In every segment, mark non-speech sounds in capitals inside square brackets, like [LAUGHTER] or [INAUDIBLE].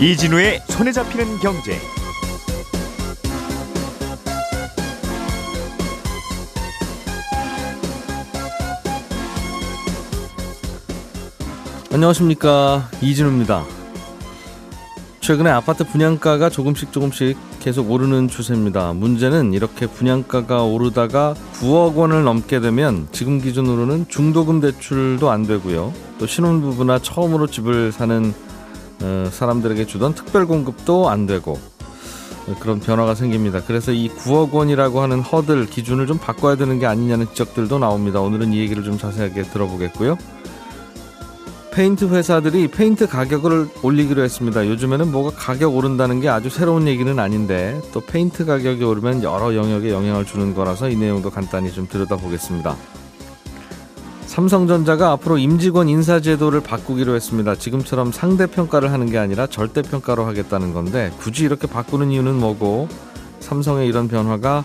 이진우의 손에 잡히는 경제. 안녕하십니까 이진우입니다. 최근에 아파트 분양가가 조금씩 조금씩 계속 오르는 추세입니다. 문제는 이렇게 분양가가 오르다가 9억 원을 넘게 되면 지금 기준으로는 중도금 대출도 안 되고요. 또 신혼부부나 처음으로 집을 사는 어, 사람들에게 주던 특별 공급도 안 되고 그런 변화가 생깁니다. 그래서 이 9억 원이라고 하는 허들 기준을 좀 바꿔야 되는 게 아니냐는 지적들도 나옵니다. 오늘은 이 얘기를 좀 자세하게 들어보겠고요. 페인트 회사들이 페인트 가격을 올리기로 했습니다. 요즘에는 뭐가 가격 오른다는 게 아주 새로운 얘기는 아닌데 또 페인트 가격이 오르면 여러 영역에 영향을 주는 거라서 이 내용도 간단히 좀 들여다보겠습니다. 삼성전자가 앞으로 임직원 인사 제도를 바꾸기로 했습니다. 지금처럼 상대평가를 하는 게 아니라 절대평가로 하겠다는 건데 굳이 이렇게 바꾸는 이유는 뭐고 삼성의 이런 변화가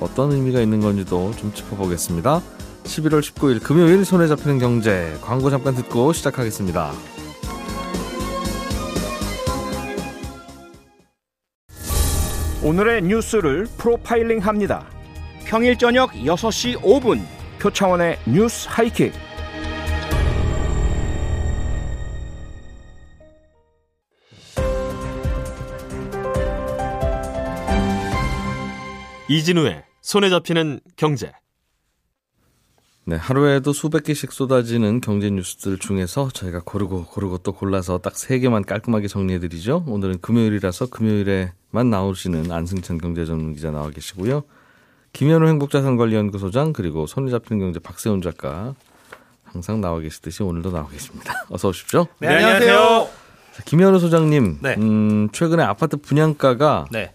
어떤 의미가 있는 건지도 좀 짚어보겠습니다. 11월 19일 금요일 손에 잡히는 경제 광고 잠깐 듣고 시작하겠습니다. 오늘의 뉴스를 프로파일링 합니다. 평일 저녁 6시 5분 표창원의 뉴스 하이킥. 이진우의 손에 잡히는 경제. 네, 하루에도 수백 개씩 쏟아지는 경제 뉴스들 중에서 저희가 고르고 고르고 또 골라서 딱 세 개만 깔끔하게 정리해드리죠. 오늘은 금요일이라서 금요일에만 나오시는 안승찬 경제전문 기자 나와 계시고요. 김현우 행복자산관리연구소장 그리고 손에 잡히는 경제 박세훈 작가 항상 나와 계시듯이 오늘도 나와 계십니다. [LAUGHS] 어서 오십시오. 네, 안녕하세요. 자, 김현우 소장님, 네. 음, 최근에 아파트 분양가가 네.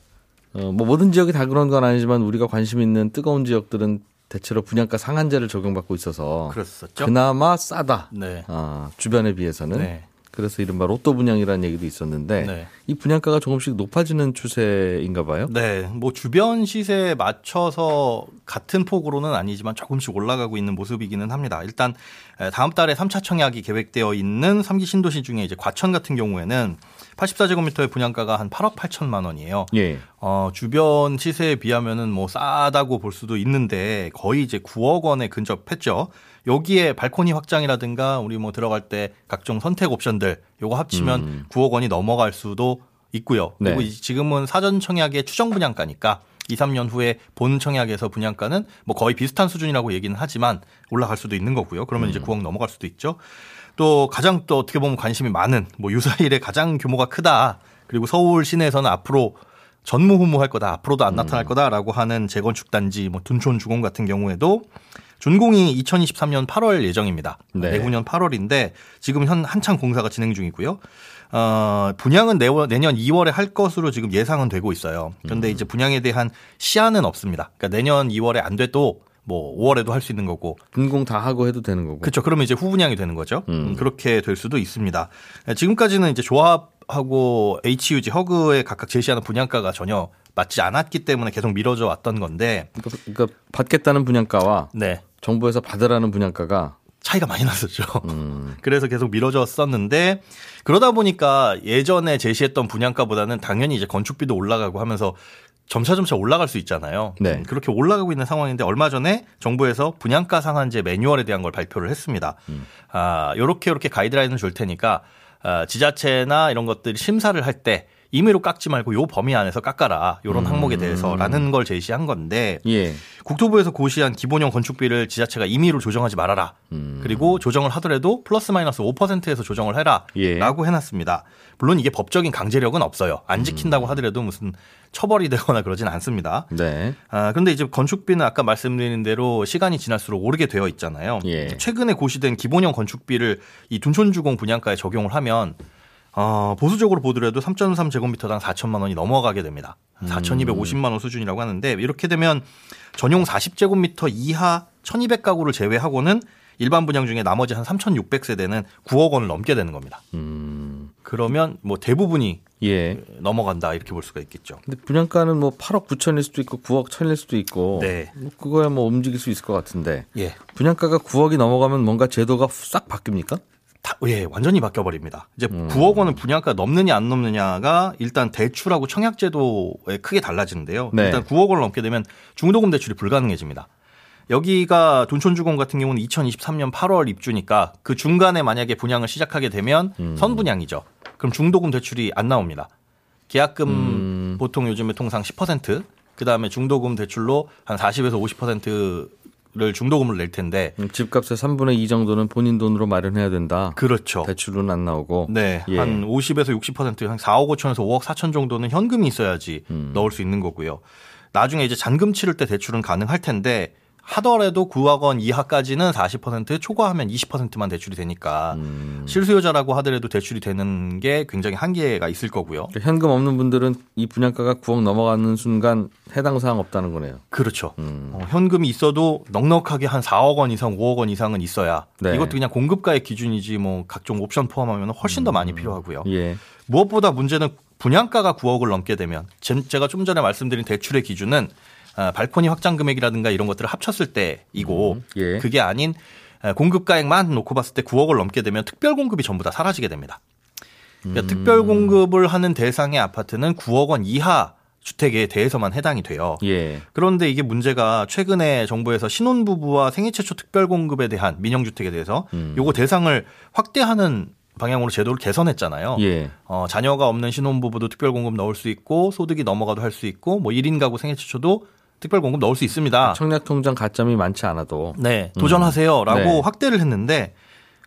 어, 뭐 모든 지역이 다 그런 건 아니지만 우리가 관심 있는 뜨거운 지역들은 대체로 분양가 상한제를 적용받고 있어서 그랬었죠. 그나마 싸다. 네. 아, 주변에 비해서는. 네. 그래서 이른바 로또 분양이라는 얘기도 있었는데 네. 이 분양가가 조금씩 높아지는 추세인가 봐요. 네, 뭐 주변 시세에 맞춰서 같은 폭으로는 아니지만 조금씩 올라가고 있는 모습이기는 합니다. 일단 다음 달에 3차 청약이 계획되어 있는 3기 신도시 중에 이제 과천 같은 경우에는 84제곱미터의 분양가가 한 8억 8천만 원이에요. 예. 어, 주변 시세에 비하면은 뭐 싸다고 볼 수도 있는데 거의 이제 9억 원에 근접했죠. 여기에 발코니 확장이라든가 우리 뭐 들어갈 때 각종 선택 옵션들 요거 합치면 음. 9억 원이 넘어갈 수도 있고요. 그리고 네. 이- 지금은 사전 청약의 추정 분양가니까 2, 3년 후에 본 청약에서 분양가는 뭐 거의 비슷한 수준이라고 얘기는 하지만 올라갈 수도 있는 거고요. 그러면 음. 이제 9억 넘어갈 수도 있죠. 또 가장 또 어떻게 보면 관심이 많은 뭐 유사일에 가장 규모가 크다. 그리고 서울 시내에서는 앞으로 전무후무할 거다. 앞으로도 안 음. 나타날 거다라고 하는 재건축 단지 뭐 둔촌 주공 같은 경우에도 준공이 2023년 8월 예정입니다. 네. 내후년 8월인데 지금 현 한창 공사가 진행 중이고요. 어, 분양은 내년 2월에 할 것으로 지금 예상은 되고 있어요. 그런데 이제 분양에 대한 시한은 없습니다. 그러니까 내년 2월에 안 돼도 뭐 5월에도 할 수 있는 거고 분공 다 하고 해도 되는 거고. 그렇죠. 그러면 이제 후분양이 되는 거죠. 음. 음, 그렇게 될 수도 있습니다. 지금까지는 이제 조합 하고 HUG 허그에 각각 제시하는 분양가가 전혀 맞지 않았기 때문에 계속 미뤄져 왔던 건데, 그러니까, 그러니까 받겠다는 분양가와 네 정부에서 받으라는 분양가가 차이가 많이 났었죠. 음, [LAUGHS] 그래서 계속 미뤄졌었는데 그러다 보니까 예전에 제시했던 분양가보다는 당연히 이제 건축비도 올라가고 하면서 점차점차 올라갈 수 있잖아요. 네. 음, 그렇게 올라가고 있는 상황인데 얼마 전에 정부에서 분양가 상한제 매뉴얼에 대한 걸 발표를 했습니다. 아, 요렇게 요렇게 가이드라인을 줄 테니까 아, 지자체나 이런 것들이 심사를 할 때 임의로 깎지 말고 요 범위 안에서 깎아라. 요런 항목에 대해서라는 걸 제시한 건데 예. 국토부에서 고시한 기본형 건축비를 지자체가 임의로 조정하지 말아라. 음. 그리고 조정을 하더라도 플러스 마이너스 5%에서 조정을 해라. 예. 라고 해 놨습니다. 물론 이게 법적인 강제력은 없어요. 안 음. 지킨다고 하더라도 무슨 처벌이 되거나 그러진 않습니다. 네. 아, 그런데 이제 건축비는 아까 말씀드린 대로 시간이 지날수록 오르게 되어 있잖아요. 예. 최근에 고시된 기본형 건축비를 이 둔촌주공 분양가에 적용을 하면 어, 보수적으로 보더라도 3.3 제곱미터당 4천만 원이 넘어가게 됩니다. 음. 4,250만 원 수준이라고 하는데 이렇게 되면 전용 40제곱미터 이하 1,200가구를 제외하고는 일반 분양 중에 나머지 한 3,600세대는 9억 원을 넘게 되는 겁니다. 음. 그러면 뭐 대부분이 예. 넘어간다 이렇게 볼 수가 있겠죠. 근데 분양가는 뭐 8억 9천일 수도 있고 9억 1천일 수도 있고 네. 뭐 그거야 뭐 움직일 수 있을 것 같은데 예. 분양가가 9억이 넘어가면 뭔가 제도가 싹 바뀝니까? 다, 예, 완전히 바뀌어버립니다. 이제 9억 원은 분양가 넘느냐 안 넘느냐가 일단 대출하고 청약제도에 크게 달라지는데요. 네. 일단 9억 원을 넘게 되면 중도금 대출이 불가능해집니다. 여기가 돈촌주공 같은 경우는 2023년 8월 입주니까 그 중간에 만약에 분양을 시작하게 되면 선분양이죠. 그럼 중도금 대출이 안 나옵니다. 계약금 보통 요즘에 통상 10%, 그 다음에 중도금 대출로 한 40에서 50% 를 중도금을 낼 텐데, 음, 집값의 3분의 2 정도는 본인 돈으로 마련해야 된다. 그렇죠. 대출은 안 나오고. 네, 예. 한 50에서 60%, 한 4억 5천에서 5억 4천 정도는 현금이 있어야지 음. 넣을 수 있는 거고요. 나중에 이제 잔금 치를 때 대출은 가능할 텐데 하더라도 9억 원 이하까지는 40% 초과하면 20%만 대출이 되니까 음. 실수요자라고 하더라도 대출이 되는 게 굉장히 한계가 있을 거고요. 그러니까 현금 없는 분들은 이 분양가가 9억 넘어가는 순간 해당 사항 없다는 거네요. 그렇죠. 음. 어, 현금이 있어도 넉넉하게 한 4억 원 이상, 5억 원 이상은 있어야 네. 이것도 그냥 공급가의 기준이지 뭐 각종 옵션 포함하면 훨씬 더 많이 필요하고요. 예. 무엇보다 문제는 분양가가 9억을 넘게 되면 제- 제가 좀 전에 말씀드린 대출의 기준은 아, 발코니 확장 금액이라든가 이런 것들을 합쳤을 때이고 음, 예. 그게 아닌 아, 공급가액만 놓고 봤을 때 9억을 넘게 되면 특별 공급이 전부 다 사라지게 됩니다. 그러니까 음. 특별 공급을 하는 대상의 아파트는 9억 원 이하 주택에 대해서만 해당이 돼요. 예. 그런데 이게 문제가 최근에 정부에서 신혼부부와 생애 최초 특별 공급에 대한 민영주택에 대해서 음. 요거 대상을 확대하는 방향으로 제도를 개선했잖아요. 예. 어, 자녀가 없는 신혼부부도 특별 공급 넣을 수 있고 소득이 넘어가도 할 수 있고 뭐 1인 가구 생애 최초도 특별공급 넣을 수 있습니다. 청약 통장 가점이 많지 않아도 네, 도전하세요라고 네. 확대를 했는데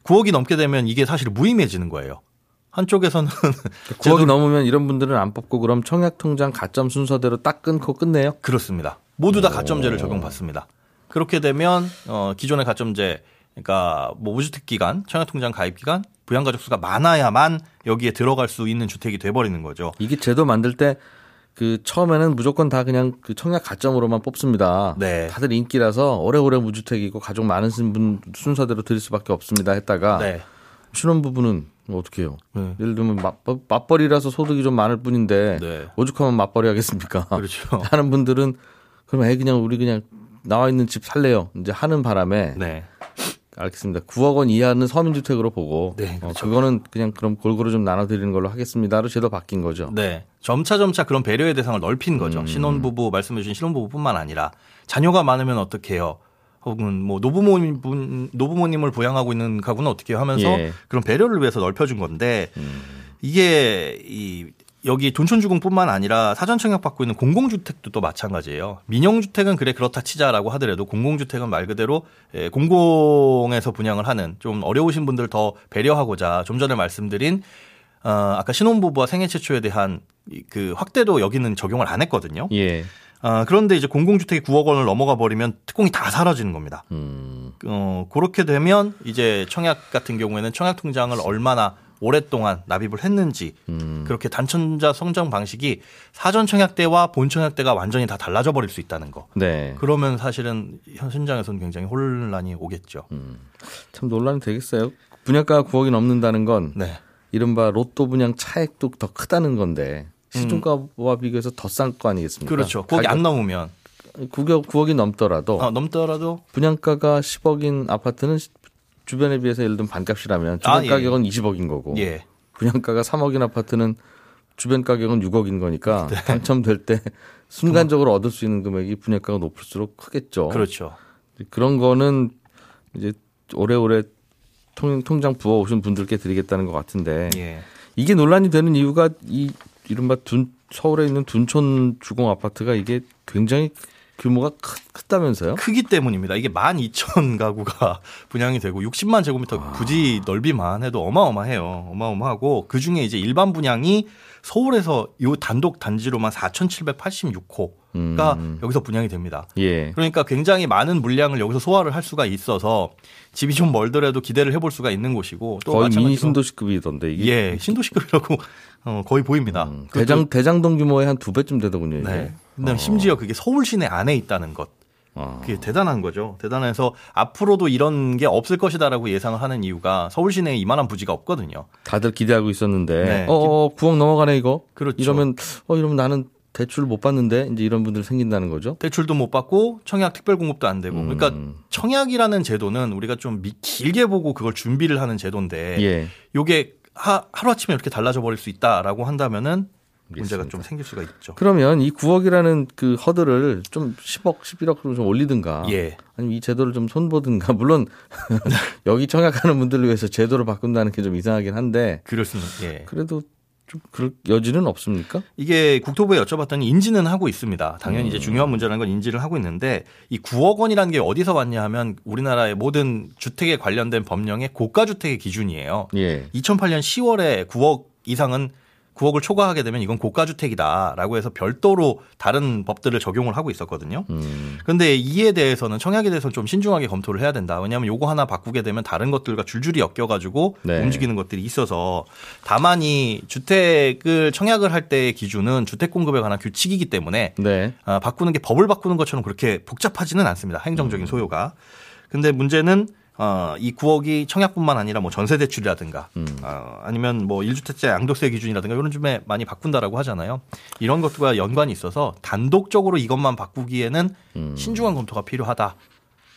9억이 넘게 되면 이게 사실 무의미해지는 거예요. 한쪽에서는 [LAUGHS] 9억이 넘으면 이런 분들은 안 뽑고 그럼 청약 통장 가점 순서대로 딱 끊고 끝내요? 그렇습니다. 모두 다 가점제를 적용받습니다. 그렇게 되면 어, 기존의 가점제 그러니까 뭐 무주택 기간, 청약통장 가입 기간, 부양가족 수가 많아야만 여기에 들어갈 수 있는 주택이 돼버리는 거죠. 이게 제도 만들 때 그 처음에는 무조건 다 그냥 그 청약 가점으로만 뽑습니다. 네. 다들 인기라서 오래오래 무주택이고 가족 많으신 분 순서대로 드릴 수밖에 없습니다 했다가 네. 신혼부부는 어떻게 해요? 네. 예를 들면 맞, 맞벌이라서 소득이 좀 많을 뿐인데 네. 오죽하면 맞벌이 하겠습니까? 그렇죠. [LAUGHS] 하는 분들은 그럼 애 그냥 우리 그냥 나와 있는 집 살래요. 이제 하는 바람에 네. 알겠습니다. 9억 원 이하는 서민주택으로 보고 네, 어, 그렇죠. 그거는 그냥 그럼 골고루 좀 나눠드리는 걸로 하겠습니다로 제도 바뀐 거죠. 네. 점차 점차 그런 배려의 대상을 넓힌 거죠. 음. 신혼부부 말씀해 주신 신혼부부뿐만 아니라 자녀가 많으면 어떻게 해요? 혹은 뭐 노부모님 분 노부모님을 부양하고 있는 가구는 어떻게 해요? 하면서 예. 음. 그런 배려를 위해서 넓혀준 건데 이게 이 여기 돈촌주공뿐만 아니라 사전 청약 받고 있는 공공주택도 또 마찬가지예요. 민영주택은 그래 그렇다 치자라고 하더라도 공공주택은 말 그대로 예, 공공에서 분양을 하는 좀 어려우신 분들 더 배려하고자 좀 전에 말씀드린 어, 아까 신혼부부와 생애 최초에 대한 이그 확대도 여기는 적용을 안 했거든요. 예. 아, 그런데 이제 공공주택이 9억 원을 넘어가 버리면 특공이 다 사라지는 겁니다. 음. 어, 그렇게 되면 이제 청약 같은 경우에는 청약 통장을 얼마나 오랫동안 납입을 했는지 음. 그렇게 단천자 성장 방식이 사전 청약 때와 본 청약 때가 완전히 다 달라져 버릴 수 있다는 거. 네. 그러면 사실은 현 현장에서는 굉장히 혼란이 오겠죠. 음. 참 논란이 되겠어요. 분양가가 9억이 넘는다는 건 네. 이른바 로또 분양 차액도 더 크다는 건데 시중가와 비교해서 더 싼 거 아니겠습니까? 음. 그렇죠. 거기 안 넘으면 9억, 9억이 넘더라도 어, 넘더라도 분양가가 10억인 아파트는 시- 주변에 비해서 예를 들면 반값이라면 주변 아, 예. 가격은 20억인 거고 예. 분양가가 3억인 아파트는 주변 가격은 6억인 거니까 [LAUGHS] 네. 당첨될 때 순간적으로 얻을 수 있는 금액이 분양가가 높을수록 크겠죠. 그렇죠. 그런 거는 이제 오래오래 통, 통장 부어 오신 분들께 드리겠다는 것 같은데 예. 이게 논란이 되는 이유가 이 이른바 둔, 서울에 있는 둔촌 주공 아파트가 이게 굉장히 규모가 크, 크다면서요? 크기 때문입니다. 이게 12,000 [LAUGHS] 가구가 분양이 되고 60만 제곱미터 부지 넓이만 해도 어마어마해요. 어마어마하고 그 중에 이제 일반 분양이 서울에서 요 단독 단지로만 4,786호가 음. 여기서 분양이 됩니다. 예. 그러니까 굉장히 많은 물량을 여기서 소화를 할 수가 있어서 집이 좀 멀더라도 기대를 해볼 수가 있는 곳이고 또 거의 미니 마찬가지로 신도시급이던데 이게 예 신도시급이라고 어, 거의 보입니다. 음, 그것도- 대장 대장동 규모의 한 두 배쯤 되더군요. 이게. 네. 근데 어. 심지어 그게 서울 시내 안에 있다는 것. 아. 그게 대단한 거죠. 대단해서 앞으로도 이런 게 없을 것이다라고 예상을 하는 이유가 서울 시내에 이만한 부지가 없거든요. 다들 기대하고 있었는데 네. 어, 어 9억 넘어가네 이거. 그렇죠. 이러면 어 이러면 나는 대출을 못 받는데 이제 이런 분들 생긴다는 거죠. 대출도 못 받고 청약 특별 공급도 안 되고. 그러니까 음. 청약이라는 제도는 우리가 좀 미- 길게 보고 그걸 준비를 하는 제도인데 예. 요게 하, 하루아침에 이렇게 달라져 버릴 수 있다라고 한다면은 문제가 알겠습니다. 좀 생길 수가 있죠. 그러면 이 9억이라는 그 허들을 좀 10억, 11억으로 좀 올리든가 예. 아니면 이 제도를 좀 손보든가 [LAUGHS] 물론 [LAUGHS] 여기 청약하는 분들을 위해서 제도를 바꾼다는 게 좀 이상하긴 한데 그렇습니다. 예. 그래도 좀 그럴 여지는 없습니까? 이게 국토부에 여쭤봤더니 인지는 하고 있습니다. 당연히 음. 이제 중요한 문제라는 건 인지를 하고 있는데 이 9억 원이라는 게 어디서 왔냐 하면 우리나라의 모든 주택에 관련된 법령의 고가 주택의 기준이에요. 예. 2008년 10월에 9억 이상은 9억을 초과하게 되면 이건 고가 주택이다라고 해서 별도로 다른 법들을 적용을 하고 있었거든요. 음. 근데 이에 대해서는 청약에 대해서는 좀 신중하게 검토를 해야 된다. 왜냐하면 요거 하나 바꾸게 되면 다른 것들과 줄줄이 엮여가지고 네. 움직이는 것들이 있어서 다만 이 주택을 청약을 할 때의 기준은 주택 공급에 관한 규칙이기 때문에 네. 아, 바꾸는 게 법을 바꾸는 것처럼 그렇게 복잡하지는 않습니다. 행정적인 음. 소요가. 근데 문제는 어, 이 9억이 청약뿐만 아니라 뭐 전세 대출이라든가 음. 어, 아니면 뭐 1주택자 양도세 기준이라든가 이런 점에 많이 바꾼다라고 하잖아요. 이런 것들과 연관이 있어서 단독적으로 이것만 바꾸기에는 신중한 검토가 필요하다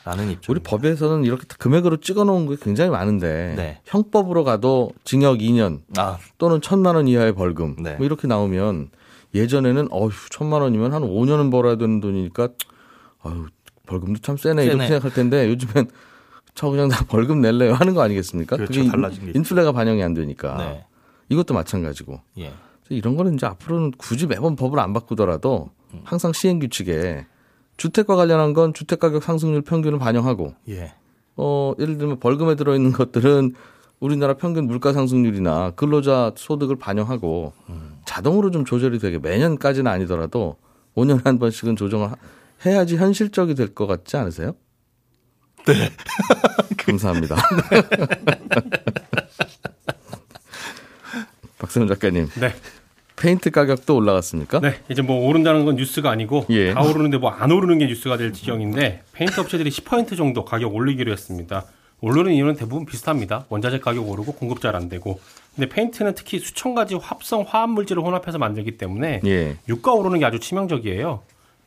라는 입장. 음. 우리 법에서는 이렇게 금액으로 찍어 놓은 게 굉장히 많은데 네. 형법으로 가도 징역 2년 아, 또는 천만 원 이하의 벌금 네. 뭐 이렇게 나오면 예전에는 어휴 천만 원이면 한 5년은 벌어야 되는 돈이니까 아유 벌금도 참 세네, 이렇게 세네. 생각할 텐데 요즘엔 저 그냥 다 벌금 낼래요 하는 거 아니겠습니까? 그렇죠. 그게 달라진. 인플레가 반영이 안 되니까 네. 이것도 마찬가지고 예. 이런 거는 이제 앞으로는 굳이 매번 법을 안 바꾸더라도 음. 항상 시행 규칙에 주택과 관련한 건 주택 가격 상승률 평균을 반영하고 예. 어, 예를 들면 벌금에 들어 있는 것들은 우리나라 평균 물가 상승률이나 근로자 소득을 반영하고 자동으로 좀 조절이 되게 매년까지는 아니더라도 5년에 한 번씩은 조정을 하- 해야지 현실적이 될 것 같지 않으세요? 네. [LAUGHS] 감사합니다. [LAUGHS] 박세훈 작가님, 네. 페인트 가격도 올라갔습니까? 네. 이제 뭐 오른다는 건 뉴스가 아니고 예. 다 오르는데 뭐 안 오르는 게 뉴스가 될 지경인데 페인트 업체들이 10% 정도 가격 올리기로 했습니다. 오르는 이유는 대부분 비슷합니다. 원자재 가격 오르고 공급 잘 안 되고. 근데 페인트는 특히 수천 가지 합성 화합 물질을 혼합해서 만들기 때문에 예. 유가 오르는 게 아주 치명적이에요.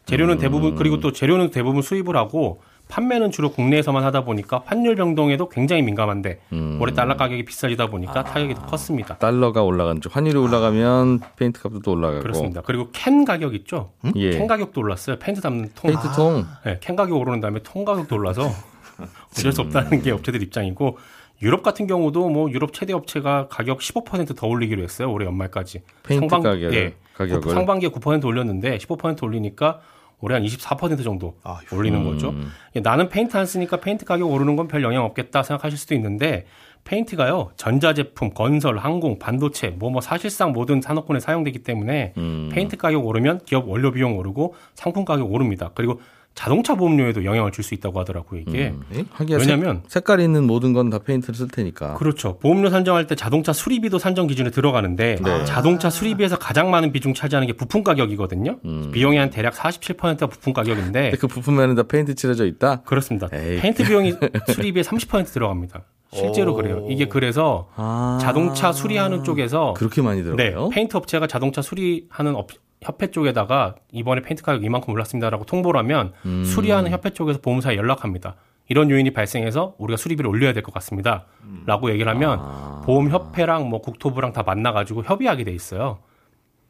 재료는 대부분 그리고 또 재료는 대부분 수입을 하고 판매는 주로 국내에서만 하다 보니까 환율 변동에도 굉장히 민감한데 올해 달러 가격이 비싸지다 보니까 타격이 더 컸습니다. 달러가 올라가는 쪽 환율이 올라가면 페인트 값도 또 올라가고. 그렇습니다. 그리고 캔 가격 있죠? 예. 캔 가격도 올랐어요. 페인트 담는 통. 페인트 통. 네, 캔 가격 오르는 다음에 통 가격도 올라서 [LAUGHS] 어쩔 수 없다는 게 업체들 입장이고 유럽 같은 경우도 뭐 유럽 최대 업체가 가격 15%더 올리기로 했어요. 올해 연말까지. 페인트 가격을- 예, 가격을. 상반기에 9% 올렸는데 15% 올리니까 올해 한 24% 정도 아휴. 올리는 거죠. 예, 나는 페인트 안 쓰니까 페인트 가격 오르는 건 별 영향 없겠다 생각하실 수도 있는데 페인트가요 전자제품, 건설, 항공, 반도체 뭐뭐 사실상 모든 산업군에 사용되기 때문에 음. 페인트 가격 오르면 기업 원료 비용 오르고 상품 가격 오릅니다. 그리고 자동차 보험료에도 영향을 줄 수 있다고 하더라고요 이게. 음. 하기야 왜냐면 색, 깔이 있는 모든 건 다 페인트를 쓸 테니까. 그렇죠. 보험료 산정할 때 자동차 수리비도 산정 기준에 들어가는데 네. 자동차 수리비에서 가장 많은 비중 차지하는 게 부품 가격이거든요. 비용의 한 대략 47%가 부품 가격인데 음. 그 부품에는 다 페인트 칠해져 있다. 그렇습니다. 에이. 페인트 비용이 [LAUGHS] 수리비의 30% 들어갑니다. 실제로 오. 그래요. 이게 그래서 아. 자동차 수리하는 쪽에서 그렇게 많이 네, 들어가요? 페인트 업체가 자동차 수리하는 업- 협회 쪽에다가 이번에 페인트 가격 이만큼 올랐습니다라고 통보를 하면 음. 수리하는 협회 쪽에서 보험사에 연락합니다. 이런 요인이 발생해서 우리가 수리비를 올려야 될 것 같습니다. 라고 얘기를 하면 아. 보험협회랑 뭐 국토부랑 다 만나가지고 협의하게 돼 있어요.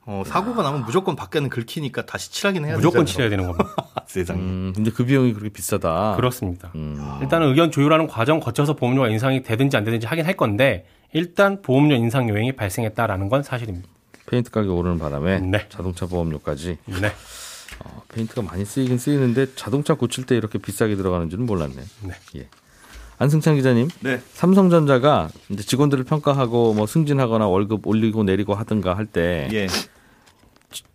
어, 사고가 나면 무조건 밖에는 긁히니까 다시 칠하긴 해야 무조건 되잖아요. 칠해야 되는 겁니다. [LAUGHS] 세상에. 음, 근데 그 비용이 그렇게 비싸다. 그렇습니다. 음. 일단은 의견 조율하는 과정 거쳐서 보험료가 인상이 되든지 안 되든지 하긴 할 건데 일단 보험료 인상 요인이 발생했다라는 건 사실입니다. 페인트 가격 오르는 바람에 네. 자동차 보험료까지 네. 어, 페인트가 많이 쓰이긴 쓰이는데 자동차 고칠 때 이렇게 비싸게 들어가는 줄은 몰랐네. 네. 예. 안승찬 기자님, 네. 삼성전자가 이제 직원들을 평가하고 뭐 승진하거나 월급 올리고 내리고 하든가 할때 예.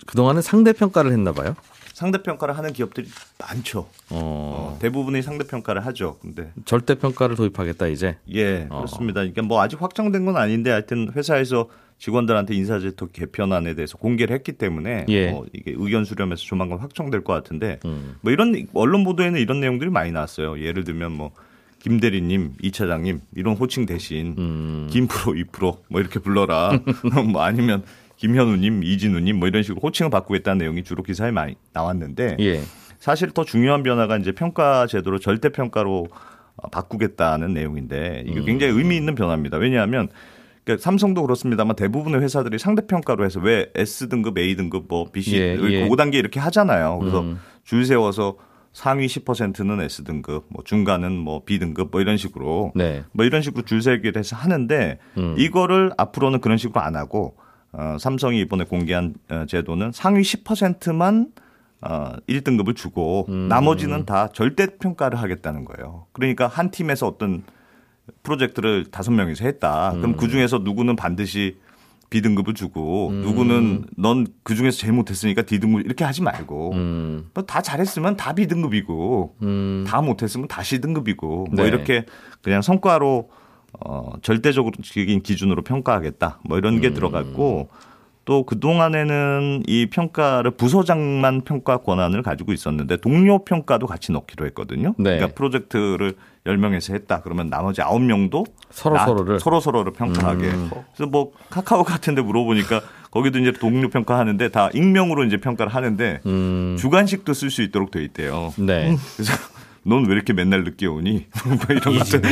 그동안은 상대 평가를 했나 봐요. 상대 평가를 하는 기업들이 많죠. 어, 어, 대부분이 상대 평가를 하죠. 근데 절대 평가를 도입하겠다 이제. 예, 어. 그렇습니다. 그러니까 뭐 아직 확정된 건 아닌데 하여튼 회사에서 직원들한테 인사제도 개편안에 대해서 공개를 했기 때문에 예. 뭐 이게 의견 수렴해서 조만간 확정될 것 같은데 음. 뭐 이런 언론 보도에는 이런 내용들이 많이 나왔어요. 예를 들면 뭐 김대리님, 이 차장님 이런 호칭 대신 음. 김프로, 이프로 뭐 이렇게 불러라. [LAUGHS] 뭐 아니면 김현우님, 이진우님 뭐 이런 식으로 호칭을 바꾸겠다는 내용이 주로 기사에 많이 나왔는데 예. 사실 더 중요한 변화가 이제 평가 제도를 절대 평가로 어, 바꾸겠다는 내용인데 음. 이게 굉장히 의미 있는 변화입니다. 왜냐하면 그러니까 삼성도 그렇습니다만 대부분의 회사들이 상대 평가로 해서 왜 S 등급, A 등급, 뭐 B, C, 예, 예. 5단계 이렇게 하잖아요. 그래서 음. 줄 세워서 상위 10%는 S 등급, 뭐 중간은 뭐 B 등급 뭐 이런 식으로 네. 뭐 이런 식으로 줄 세기를 해서 하는데 음. 이거를 앞으로는 그런 식으로 안 하고 어, 삼성이 이번에 공개한 어, 제도는 상위 10%만 어, 1등급을 주고 음. 나머지는 다 절대 평가를 하겠다는 거예요. 그러니까 한 팀에서 어떤 프로젝트를 다섯 명이서 했다. 그럼 음. 그 중에서 누구는 반드시 B등급을 주고 누구는 넌 그 중에서 제일 못했으니까 D등급 이렇게 하지 말고 음. 뭐다 잘했으면 다 B등급이고 음. 다 못했으면 다 C등급이고 뭐 네. 이렇게 그냥 성과로 어 절대적인 기준으로 평가하겠다 뭐 이런 음. 게 들어갔고 또 그동안에는 이 평가를 부서장만 평가 권한을 가지고 있었는데 동료 평가도 같이 넣기로 했거든요. 네. 그러니까 프로젝트를 10명에서 했다. 그러면 나머지 9명도 서로 서로를? 서로 서로를 평가하게. 음. 그래서 뭐 카카오 같은 데 물어보니까 거기도 이제 동료 평가하는데 다 익명으로 이제 평가를 하는데 음. 주관식도 쓸 수 있도록 돼 있대요. 네. 그래서 넌 왜 이렇게 맨날 늦게 오니? [LAUGHS] 뭐 이런 것도 [LAUGHS]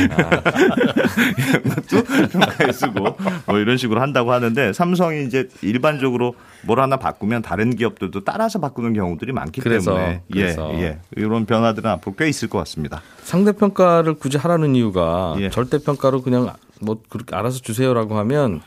이런 것도 평가에 쓰고 뭐 이런 식으로 한다고 하는데 삼성이 이제 일반적으로 뭘 하나 바꾸면 다른 기업들도 따라서 바꾸는 경우들이 많기 그래서, 때문에 그래서. 예, 예. 이런 변화들은 앞으로 꽤 있을 것 같습니다. 상대 평가를 굳이 하라는 이유가 예. 절대 평가로 그냥 뭐 그렇게 알아서 주세요라고 하면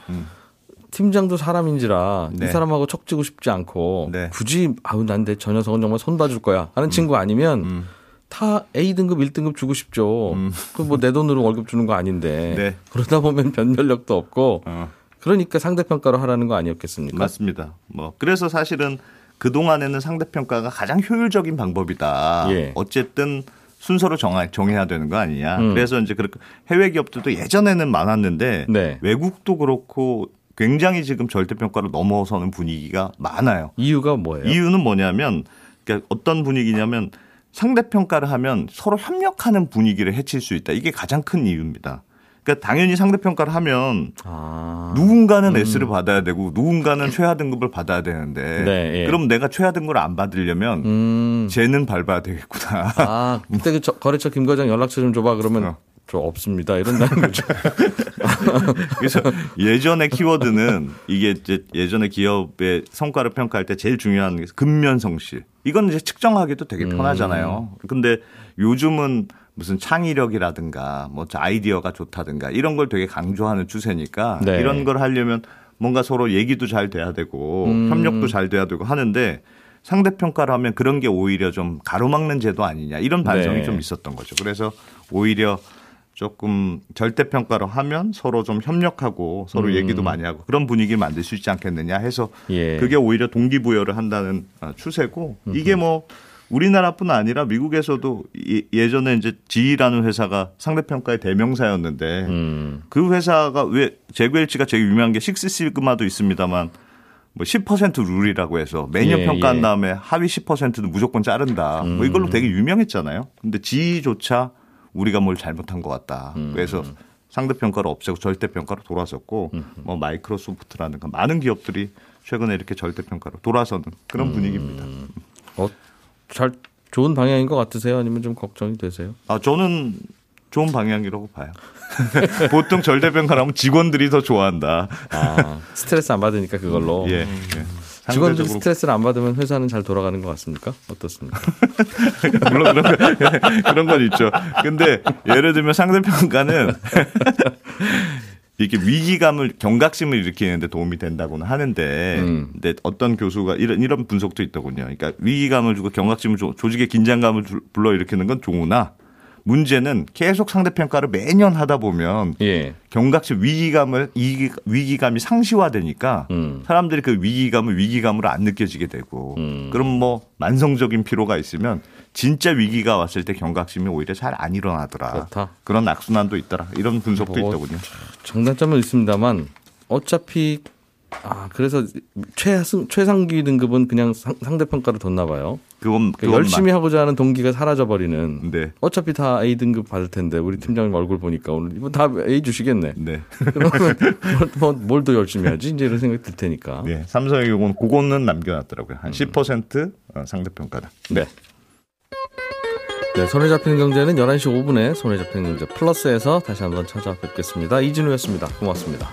팀장도 사람인지라 이 네. 사람하고 척지고 싶지 않고 네. 굳이 아우 난내 저 녀석은 정말 손 봐줄 거야 하는 친구 아니면 다 A 등급 1등급 주고 싶죠. 그뭐내 돈으로 월급 주는 거 아닌데 네. 그러다 보면 변별력도 없고 어. 그러니까 상대 평가로 하라는 거 아니었겠습니까? 맞습니다. 뭐 그래서 사실은 그 동안에는 상대 평가가 가장 효율적인 방법이다. 예. 어쨌든 순서를 정하, 정해야 되는 거 아니냐. 음. 그래서 이제 그렇게 해외 기업들도 예전에는 많았는데 네. 외국도 그렇고 굉장히 지금 절대 평가를 넘어서는 분위기가 많아요. 이유가 뭐예요? 이유는 뭐냐면 그러니까 어떤 분위기냐면 상대 평가를 하면 서로 협력하는 분위기를 해칠 수 있다. 이게 가장 큰 이유입니다. 그러니까 당연히 상대 평가를 하면 아. 누군가는 S를 받아야 되고 누군가는 최하 등급을 받아야 되는데 네, 예. 그럼 내가 최하 등급을 안 받으려면 음. 쟤는 밟아야 되겠구나. 아, 그때 그 저- 거래처 김 과장 연락처 좀 줘봐 그러면 어. 저 없습니다 이런다는 거죠. [LAUGHS] 그래서 예전의 키워드는 이게 이제 예전에 기업의 성과를 평가할 때 제일 중요한 게 근면성실. 이건 이제 측정하기도 되게 음. 편하잖아요. 근데 요즘은 무슨 창의력이라든가 뭐 아이디어가 좋다든가 이런 걸 되게 강조하는 추세니까 네. 이런 걸 하려면 뭔가 서로 얘기도 잘 돼야 되고 음. 협력도 잘 돼야 되고 하는데 상대 평가를 하면 그런 게 오히려 좀 가로막는 제도 아니냐 이런 반성이 네. 좀 있었던 거죠. 그래서 오히려 조금 절대 평가로 하면 서로 좀 협력하고 서로 얘기도 많이 하고 그런 분위기를 만들 수 있지 않겠느냐 해서 음. 예. 그게 오히려 동기부여를 한다는 어, 추세고 이게 뭐 우리나라뿐 아니라 미국에서도 이- 예전에 이제 지이라는 회사가 상대 평가의 대명사였는데 음. 그 회사가 왜 제구엘치가 제일 유명한 게 식스 시그마도 있습니다만 뭐 10% 룰이라고 해서 매년 예, 평가한 예. 다음에 하위 10%는 무조건 자른다. 뭐 이걸로 되게 유명했잖아요. 근데 지조차 우리가 뭘 잘못한 것 같다. 그래서 상대 평가를 없애고 절대 평가로 돌아섰고 뭐 마이크로소프트라든가 많은 기업들이 최근에 이렇게 절대 평가로 돌아서는 그런 분위기입니다. 어, 잘 좋은 방향인 것 같으세요? 아니면 좀 걱정이 되세요? 아 저는 좋은 방향이라고 봐요. [LAUGHS] 보통 절대 평가를 하면 직원들이 더 좋아한다. 아, 스트레스 안 받으니까 그걸로. 예. 예. 직원들 상대적으로 스트레스를 안 받으면 회사는 잘 돌아가는 것 같습니까? 어떻습니까? [LAUGHS] 물론 그런, 거- [LAUGHS] 그런 건 있죠. 근데 예를 들면 상대평가는 [LAUGHS] 이렇게 위기감을 경각심을 일으키는데 도움이 된다고는 하는데 음. 근데 어떤 교수가 이런 이런 분석도 있더군요. 그러니까 위기감을 주고 경각심을 주고 조직의 긴장감을 주- 불러 일으키는 건 좋으나 문제는 계속 상대평가를 매년 하다 보면 예. 경각심 위기감을 이 위기감이 상시화되니까 음. 사람들이 그 위기감을 위기감으로 안 느껴지게 되고 음. 그럼 뭐 만성적인 피로가 있으면 진짜 위기가 왔을 때 경각심이 오히려 잘 안 일어나더라. 그렇다. 런 악순환도 있더라. 이런 분석도 뭐, 있더군요. 장단점은 있습니다만 어차피 아 그래서 최상 최상기 등급은 그냥 상, 상대평가를 뒀나 봐요. 그건, 그러니까 열심히 하고자 하는 동기가 사라져 버리는. 네. 어차피 다 A 등급 받을 텐데 우리 팀장님 얼굴 보니까 오늘 이번 다 A 주시겠네. 네. 그러면 [LAUGHS] 뭘더 열심히 하지? 이제 이런 생각 들 테니까. 네. 삼성의 경우는 그거는 남겨놨더라고요. 한 10% 어, 상대평가다. 네. 네, 손에 잡히는 경제는 11시 5분에 손에 잡히는 경제 플러스에서 다시 한번 찾아뵙겠습니다. 이진우였습니다. 고맙습니다.